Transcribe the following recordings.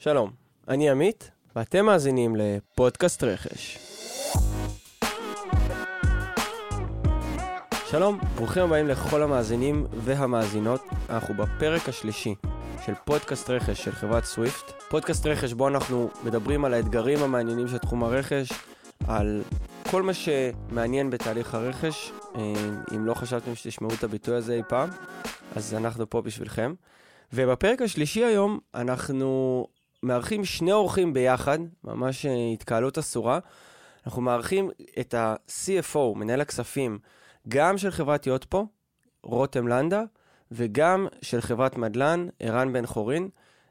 שלום, אני עמית, ואתם מאזינים לפודקאסט רכש. שלום, ברוכים הבאים לכל המאזינים והמאזינות. אנחנו בפרק השלישי של פודקאסט רכש של חברת סוויפט. פודקאסט רכש בו אנחנו מדברים על האתגרים המעניינים של תחום הרכש, על כל מה שמעניין בתהליך הרכש. אה, אם לא חשבתם שתשמעו את הביטוי הזה אי פעם, אז אנחנו פה בשבילכם. ובפרק השלישי היום אנחנו מארחים שני אורחים ביחד, ממש אה, התקהלות אסורה. אנחנו מארחים את ה-CFO, מנהל הכספים, גם של חברת יוטפו, רותם לנדה, וגם של חברת מדלן, ערן בן חורין.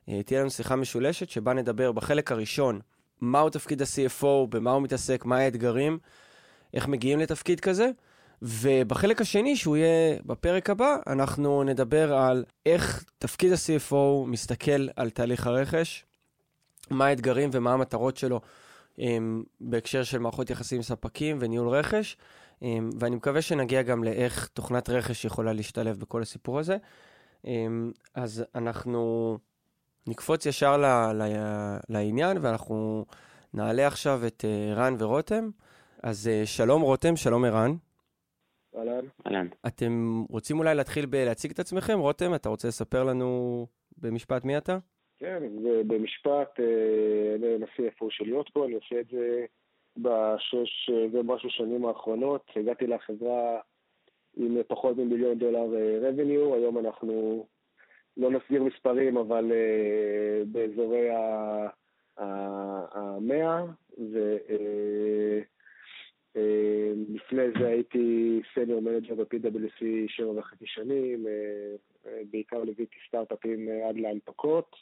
אה, תהיה לנו שיחה משולשת שבה נדבר בחלק הראשון מהו תפקיד ה-CFO, במה הוא מתעסק, מה האתגרים, איך מגיעים לתפקיד כזה. ובחלק השני, שהוא יהיה בפרק הבא, אנחנו נדבר על איך תפקיד ה-CFO מסתכל על תהליך הרכש, מה האתגרים ומה המטרות שלו um, בהקשר של מערכות יחסים עם ספקים וניהול רכש, um, ואני מקווה שנגיע גם לאיך תוכנת רכש יכולה להשתלב בכל הסיפור הזה. Um, אז אנחנו נקפוץ ישר ל, ל, לעניין, ואנחנו נעלה עכשיו את uh, רן ורותם. אז uh, שלום רותם, שלום ערן. אהלן. אהלן. אתם רוצים אולי להתחיל בלהציג את עצמכם? רותם, אתה רוצה לספר לנו במשפט מי אתה? כן, במשפט, אה, אני נשיא איפה של להיות פה, אני עושה את זה בשש ומשהו שנים האחרונות. הגעתי לחברה עם פחות ממיליון דולר revenue, היום אנחנו לא נסגיר מספרים, אבל אה, באזורי המאה, ולפני אה, זה הייתי senior manager ב-PwC שבע וחצי שנים, בעיקר ליוויתי סטארט-אפים עד להנפקות.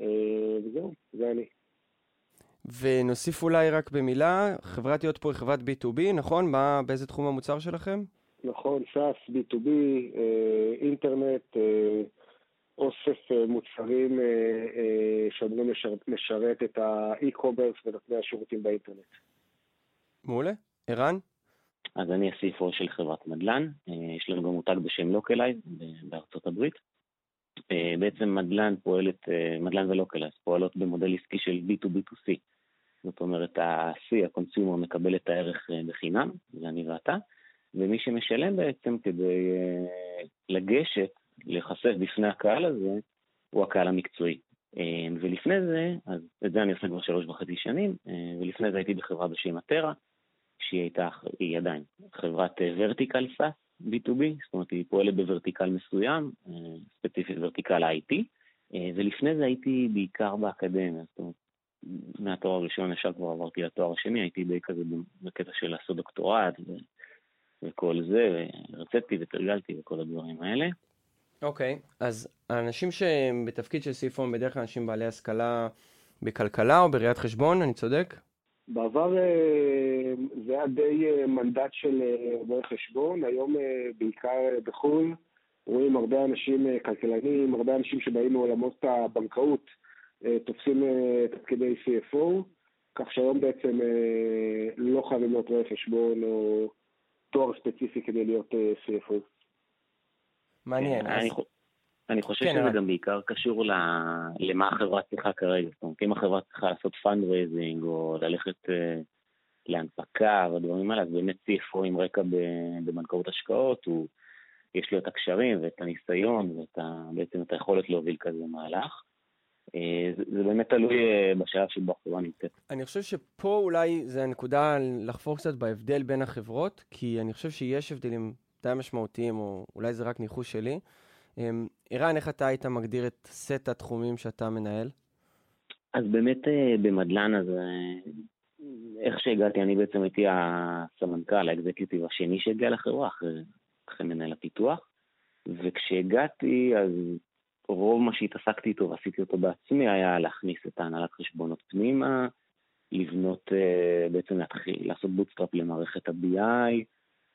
אה, וזהו, זה אני. ונוסיף אולי רק במילה, החברה שהיית פה היא חברת B2B, נכון? מה, באיזה תחום המוצר שלכם? נכון, SaaS, B2B, אה, אינטרנט, אה, אוסף מוצרים שאמורים לשרת את ה e-commerce ונותני השירותים באינטרנט. מעולה. ערן? אז אני ה-CFO של חברת מדלן, יש לנו גם מותג בשם לוקלייז בארצות הברית. אה, בעצם מדלן פועלת, אה, מדלן ולוקלייז פועלות במודל עסקי של B2B2C. זאת אומרת, ה-C, ה consumer, מקבל את הערך אה, בחינם, זה אני ואתה, ומי שמשלם בעצם כדי לגשת, להיחשף בפני הקהל הזה, הוא הקהל המקצועי. ולפני זה, אז את זה אני עושה כבר שלוש וחצי שנים, ולפני זה הייתי בחברה בשם הטרה, שהיא הייתה, היא עדיין, חברת ורטיקל סאס, B2B, זאת אומרת היא פועלת בוורטיקל מסוים, אה, ספציפית ורטיקל IT, אה, ולפני זה הייתי בעיקר באקדמיה, זאת אומרת, מהתואר הראשון ישר כבר עברתי לתואר השני, הייתי די כזה בקטע של לעשות דוקטורט ו... וכל זה, והרציתי ותרגלתי וכל הדברים האלה. אוקיי, okay, אז האנשים שהם בתפקיד של סיפון בדרך כלל אנשים בעלי השכלה בכלכלה או בראיית חשבון, אני צודק? בעבר אה, זה היה די אה, מנדט של אה, רואי חשבון, היום בעיקר בחו"ל רואים הרבה אנשים כלכלנים, הרבה אנשים שבאים מעולמות הבנקאות, תופסים תפקידי CFO, כך שהיום בעצם לא חייבים להיות רואי חשבון או תואר ספציפי כדי להיות CFO. מעניין. אני, אני חושב כן, שזה גם בעיקר קשור למה החברה צריכה כרגע. זאת אומרת, אם החברה צריכה לעשות fundraising או ללכת אה, להנפקה ודברים האלה, אז באמת CFO עם רקע בבנקאות השקעות, הוא, יש לו את הקשרים ואת הניסיון ובעצם את היכולת להוביל כזה מהלך. Uh, זה, זה באמת תלוי uh, בשלב שבו החברה נמצאת. אני חושב שפה אולי זה הנקודה לחפור קצת בהבדל בין החברות, כי אני חושב שיש הבדלים די משמעותיים, או אולי זה רק ניחוש שלי. אמ, ערן, איך אתה היית מגדיר את סט התחומים שאתה מנהל? אז באמת אה, במדלן, אז איך שהגעתי, אני בעצם הייתי הסמנכ"ל, האקזקיוטיב השני שהגיע לחברה, אחרי, אחרי מנהל הפיתוח. וכשהגעתי, אז רוב מה שהתעסקתי איתו ועשיתי אותו בעצמי היה להכניס את ההנהלת חשבונות פנימה, לבנות, אה, בעצם להתחיל, לעשות bootstrap למערכת ה-BI,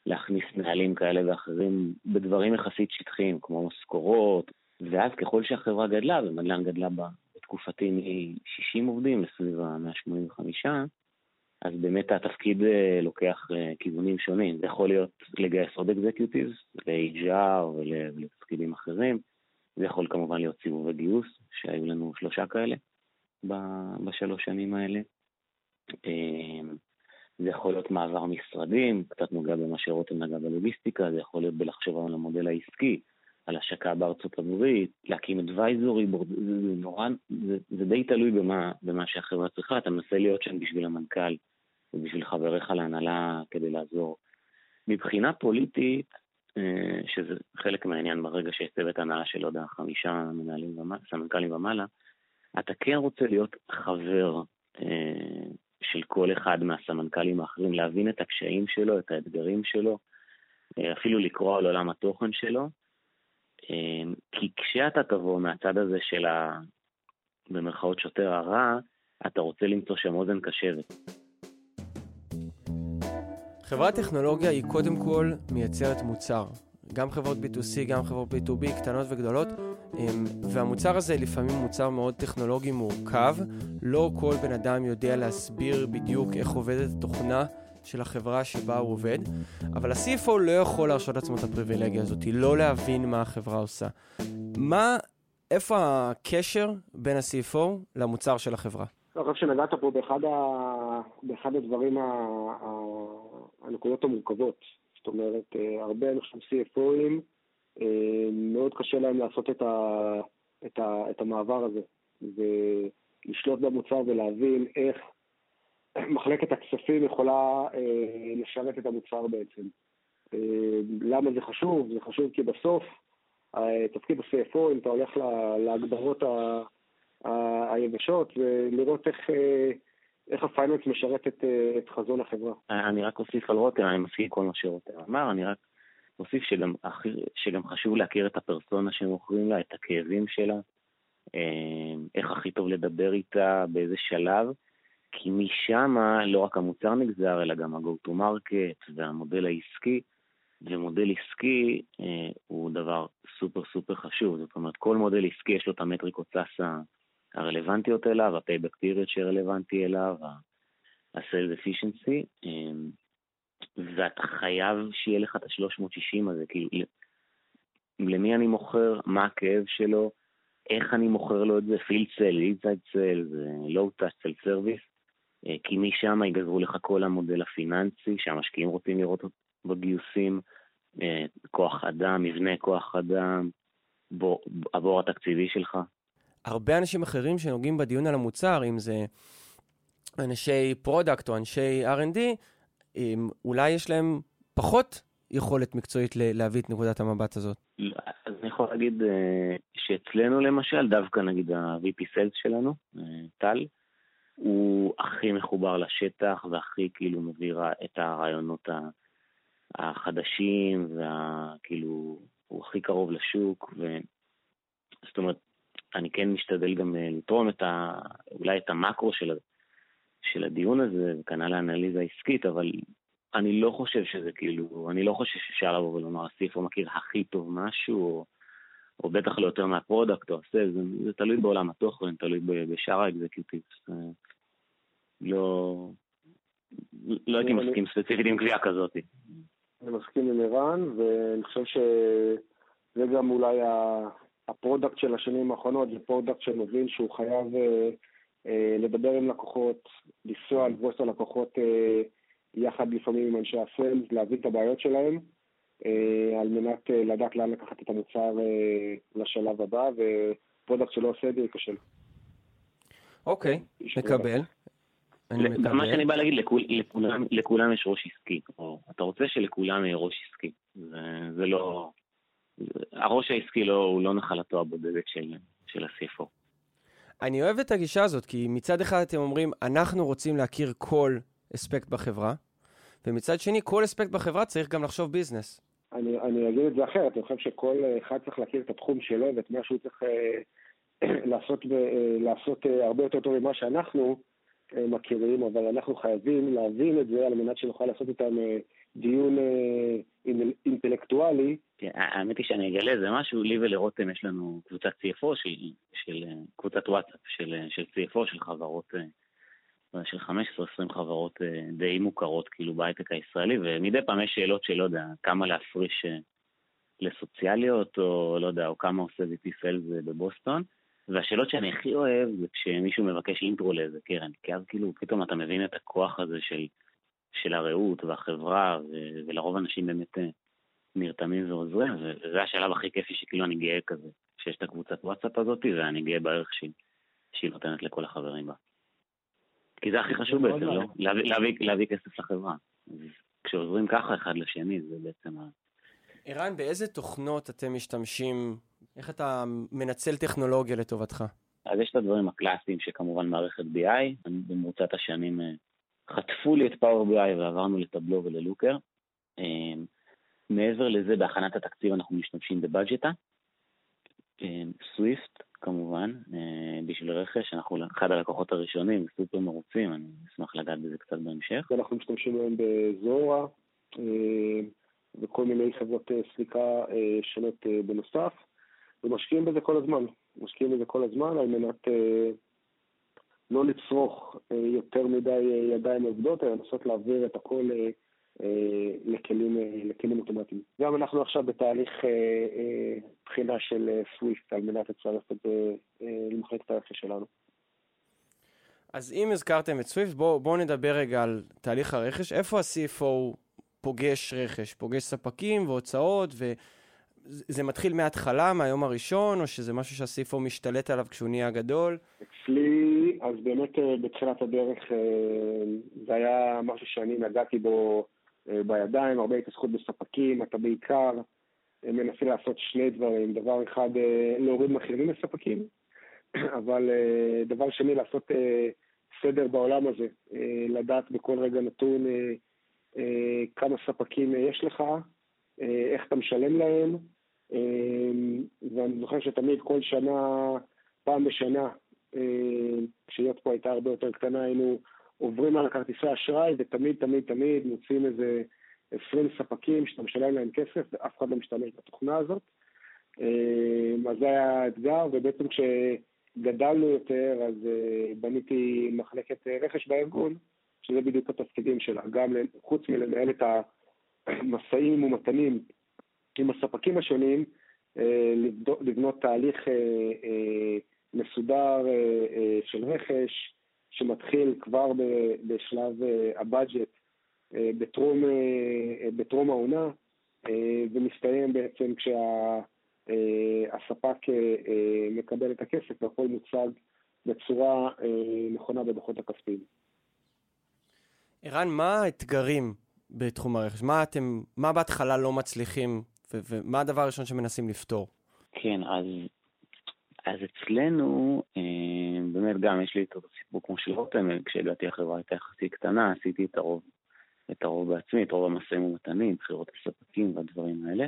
להכניס נהלים כאלה ואחרים בדברים יחסית שטחיים, כמו משכורות, ואז ככל שהחברה גדלה, ומדלן גדלה בתקופתי מ-60 עובדים לסביב ה-185, אז באמת התפקיד אה, לוקח אה, כיוונים שונים. זה יכול להיות לגייס עוד executives, ל-HR ולתפקידים אחרים. זה יכול כמובן להיות סיבובי גיוס, שהיו לנו שלושה כאלה. בשלוש שנים האלה. זה יכול להיות מעבר משרדים, קצת נוגע במה שרותם נגע בלוגיסטיקה, זה יכול להיות בלחשוב על המודל העסקי, על השקה בארצות הברית, להקים אדוויזורי, זה נורא, זה, זה די תלוי במה, במה שהחברה צריכה, אתה מנסה להיות שם בשביל המנכ"ל ובשביל חבריך להנהלה כדי לעזור. מבחינה פוליטית, אה, שזה חלק מהעניין ברגע שיש צוות הנהלה של עוד חמישה מנהלים ומעלה, סמנכ"לים ומעלה, אתה כן רוצה להיות חבר אה, של כל אחד מהסמנכ"לים האחרים, להבין את הקשיים שלו, את האתגרים שלו, אה, אפילו לקרוא על עולם התוכן שלו, כי כשאתה תבוא מהצד הזה של ה... במרכאות שוטר הרע, אתה רוצה למצוא שם אוזן קשבת. חברת טכנולוגיה היא קודם כל מייצרת מוצר. גם חברות B2C, גם חברות B2B, קטנות וגדולות, והמוצר הזה לפעמים מוצר מאוד טכנולוגי מורכב. לא כל בן אדם יודע להסביר בדיוק איך עובדת התוכנה של החברה שבה הוא עובד, אבל ה-CFO לא יכול להרשות לעצמו את הפריבילגיה הזאת, לא להבין מה החברה עושה. מה, איפה הקשר בין ה-CFO למוצר של החברה? אני חושב שנגעת פה באחד, ה... באחד הדברים, ה... הנקודות המורכבות. זאת אומרת, אה, הרבה, חושב, CFOים, מאוד קשה להם לעשות את, ה... את, ה... את המעבר הזה, ולשלוט במוצר ולהבין איך מחלקת הכספים יכולה אה, לשרת את המוצר בעצם. למה זה חשוב? זה חשוב כי בסוף, תפקיד ה-CFO, אם אתה הולך להגדרות ה... היבשות, ולראות איך, אה, איך הפייננס משרת את, אה, את חזון החברה. אני רק אוסיף על רותם, אני מסכים כל מה שרותם אמר, אני רק אוסיף שגם, שגם חשוב להכיר את הפרסונה שמוכרים לה, את הכאבים שלה, אה, איך הכי טוב לדבר איתה, באיזה שלב, כי משם לא רק המוצר נגזר, אלא גם ה-go to market והמודל העסקי. ומודל עסקי אה, הוא דבר סופר סופר חשוב, זאת אומרת כל מודל עסקי יש לו את המטריקות סאסה הרלוונטיות אליו, ה-payback period שרלוונטי אליו, ה-sales efficiency, אמ, ואתה חייב שיהיה לך את ה-360 הזה, כאילו, למי אני מוכר, מה הכאב שלו, איך אני מוכר לו את זה, sell, inside sell, low touch, self service, אה, כי משם ייגזרו לך כל המודל הפיננסי שהמשקיעים רוצים לראות בגיוסים, אה, כוח אדם, מבנה כוח אדם, הבור התקציבי שלך. הרבה אנשים אחרים שנוגעים בדיון על המוצר, אם זה אנשי product או אנשי R&D, אולי יש להם פחות יכולת מקצועית להביא את נקודת המבט הזאת. אז אני יכול להגיד אה, שאצלנו למשל, דווקא נגיד ה-VP Sales שלנו, אה, טל, הוא הכי מחובר לשטח והכי כאילו מביא את הרעיונות החדשים, והכאילו, הוא הכי קרוב לשוק, ו... זאת אומרת, אני כן משתדל גם אה, לתרום את ה... אולי את המקרו של, של הדיון הזה, וכנ"ל האנליזה העסקית, אבל אני לא חושב שזה כאילו, אני לא חושב שאפשר לבוא ולומר, הסיפו מכיר הכי טוב משהו, או, או בטח לא יותר מה product או ה sales, זה, זה תלוי בעולם התוכן, תלוי בשאר ה executives. לא, לא הייתי מסכים ספציפית עם קביעה כזאת. אני מסכים עם ערן, ואני חושב שזה גם אולי ה product של השנים האחרונות, זה product שמבין שהוא חייב אה, אה, לדבר עם לקוחות, לנסוע, לפגוש את הלקוחות אה, יחד לפעמים עם אנשי ה sales, להבין את הבעיות שלהם, אה, על מנת אה, לדעת לאן לקחת את המוצר אה, לשלב הבא, ו product שלא עושה את זה ייכשל. אוקיי, מקבל. מה שאני בא להגיד, לכול, לכולם, לכולם יש ראש עסקי, או אתה רוצה שלכולם יהיה ראש עסקי. זה, זה לא... הראש העסקי לא, הוא לא נחלתו הבודדת של, של ה-CFO. אני אוהב את הגישה הזאת, כי מצד אחד אתם אומרים, אנחנו רוצים להכיר כל אספקט בחברה, ומצד שני, כל אספקט בחברה צריך גם לחשוב ביזנס. אני, אני אגיד את זה אחרת, אני חושב שכל אחד צריך להכיר את התחום שלו ואת מה שהוא צריך אה, לעשות, אה, לעשות אה, הרבה יותר טוב ממה שאנחנו, מכירים, אבל אנחנו חייבים להבין את זה על מנת שנוכל לעשות איתם דיון אינטלקטואלי. כן, האמת היא שאני אגלה איזה משהו, לי ולרותם יש לנו קבוצת CFO, של, של קבוצת וואטסאפ של, של CFO, של חברות, של 15-20 חברות די מוכרות כאילו בהייטק הישראלי, ומדי פעם יש שאלות שלא יודע, כמה להפריש לסוציאליות, או לא יודע, או כמה עושה VP Sales בבוסטון. והשאלות שאני הכי אוהב זה כשמישהו מבקש אינטרו לאיזה קרן, כי אז כאילו פתאום אתה מבין את הכוח הזה של, של הרעות והחברה, ולרוב אנשים באמת אה, נרתמים ועוזרים, וזה השלב הכי כיפי שכאילו אני גאה כזה, שיש את הקבוצת וואטסאפ הזאת, ואני גאה בערך שהיא, שהיא נותנת לכל החברים בה. כי זה הכי חשוב בעצם, לא? להביא, להביא, להביא כסף לחברה. כשעוזרים ככה אחד לשני, זה בעצם ה... ערן, באיזה תוכנות אתם משתמשים? איך אתה מנצל טכנולוגיה לטובתך? אז יש את הדברים הקלאסיים שכמובן מערכת BI, במרוצת השנים אה, חטפו לי את פאוור BI ועברנו לטבלו וללוקר. מעבר לזה, בהכנת התקציב אנחנו משתמשים בבאג'טה. סוויפט, כמובן, אה, בשביל רכש, אנחנו אחד הלקוחות הראשונים, סופר מרוצים, אני אשמח לגעת בזה קצת בהמשך. אנחנו משתמשים היום בזורה אה, וכל מיני חברות אה, סליקה שונות בנוסף, ומשקיעים בזה כל הזמן, משקיעים בזה כל הזמן על מנת לא לצרוך יותר מדי ידיים עובדות, אלא לנסות להעביר את הכל לכלים, אה, לכלים אוטומטיים. גם אנחנו עכשיו בתהליך אה, בחינה של סוויפט על מנת לצרף את זה למחלקת הרכש שלנו. אז אם הזכרתם את סוויפט, בואו בוא נדבר רגע על תהליך הרכש. איפה ה-CFO פוגש רכש? פוגש ספקים והוצאות, וזה מתחיל מההתחלה, מהיום הראשון, או שזה משהו שה-CFO משתלט עליו כשהוא נהיה גדול? אצלי, אז באמת בתחילת הדרך זה היה משהו שאני נגעתי בו אה, בידיים, הרבה התעסקות בספקים, אתה בעיקר אה, מנסה לעשות שני דברים. דבר אחד, אה, להוריד מחירים לספקים, אבל דבר שני, לעשות סדר בעולם הזה, לדעת בכל רגע נתון כמה ספקים יש לך, איך אתה משלם להם, ואני זוכר שתמיד כל שנה, פעם בשנה, כשהיות פה הייתה הרבה יותר קטנה, היינו עוברים על הכרטיסי אשראי ותמיד, תמיד, תמיד מוצאים איזה 20 ספקים שאתה משלם להם כסף ואף אחד לא משתמש בתוכנה הזאת. אה, אז זה היה האתגר, ובעצם כשגדלנו יותר, אז אה, בניתי מחלקת אה, רכש בארגון, שזה בדיוק התפקידים שלה, גם חוץ מלנהל את המשאים ומתנים עם הספקים השונים, לבנות תהליך מסודר של רכש, שמתחיל כבר בשלב אה, הבאג'ט אה, בטרום, אה, בטרום העונה ומסתיים בעצם כשהספק מקבל את הכסף והכל מוצג בצורה נכונה בדוחות הכספיים. ערן, מה האתגרים בתחום הרכש? מה אתם, מה בהתחלה לא מצליחים ומה הדבר הראשון שמנסים לפתור? כן, אז אז אצלנו, אה, באמת גם יש לי את אותו סיפור כמו של רותם, כשהגעתי החברה הייתה יחסית קטנה, עשיתי את הרוב, את הרוב בעצמי, את רוב המשאים ומתנים, בחירות הספקים והדברים האלה.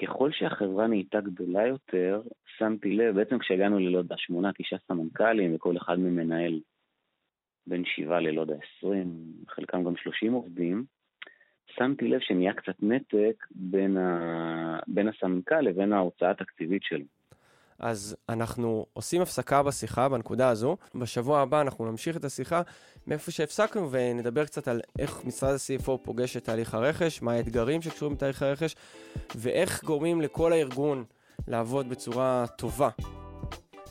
ככל שהחברה נהייתה גדולה יותר, שמתי לב, בעצם כשהגענו ללא יודע, שמונה, תשעה סמנכ"לים, וכל אחד ממנהל בין שבעה ללא יודע, עשרים, חלקם גם שלושים עובדים, שמתי לב שנהיה קצת נתק בין, ה... בין הסמנכ"ל לבין ההוצאה התקציבית שלו. אז אנחנו עושים הפסקה בשיחה בנקודה הזו. בשבוע הבא אנחנו נמשיך את השיחה מאיפה שהפסקנו ונדבר קצת על איך משרד ה-CFO פוגש את תהליך הרכש, מה האתגרים שקשורים בתהליך הרכש, ואיך גורמים לכל הארגון לעבוד בצורה טובה.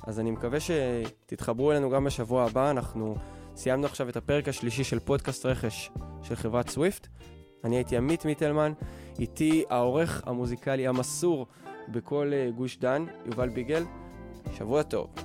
אז אני מקווה שתתחברו אלינו גם בשבוע הבא. אנחנו סיימנו עכשיו את הפרק השלישי של פודקאסט רכש של חברת סוויפט. אני הייתי עמית מיטלמן, איתי העורך המוזיקלי המסור בכל אה, גוש דן, יובל ביגל. שבוע טוב.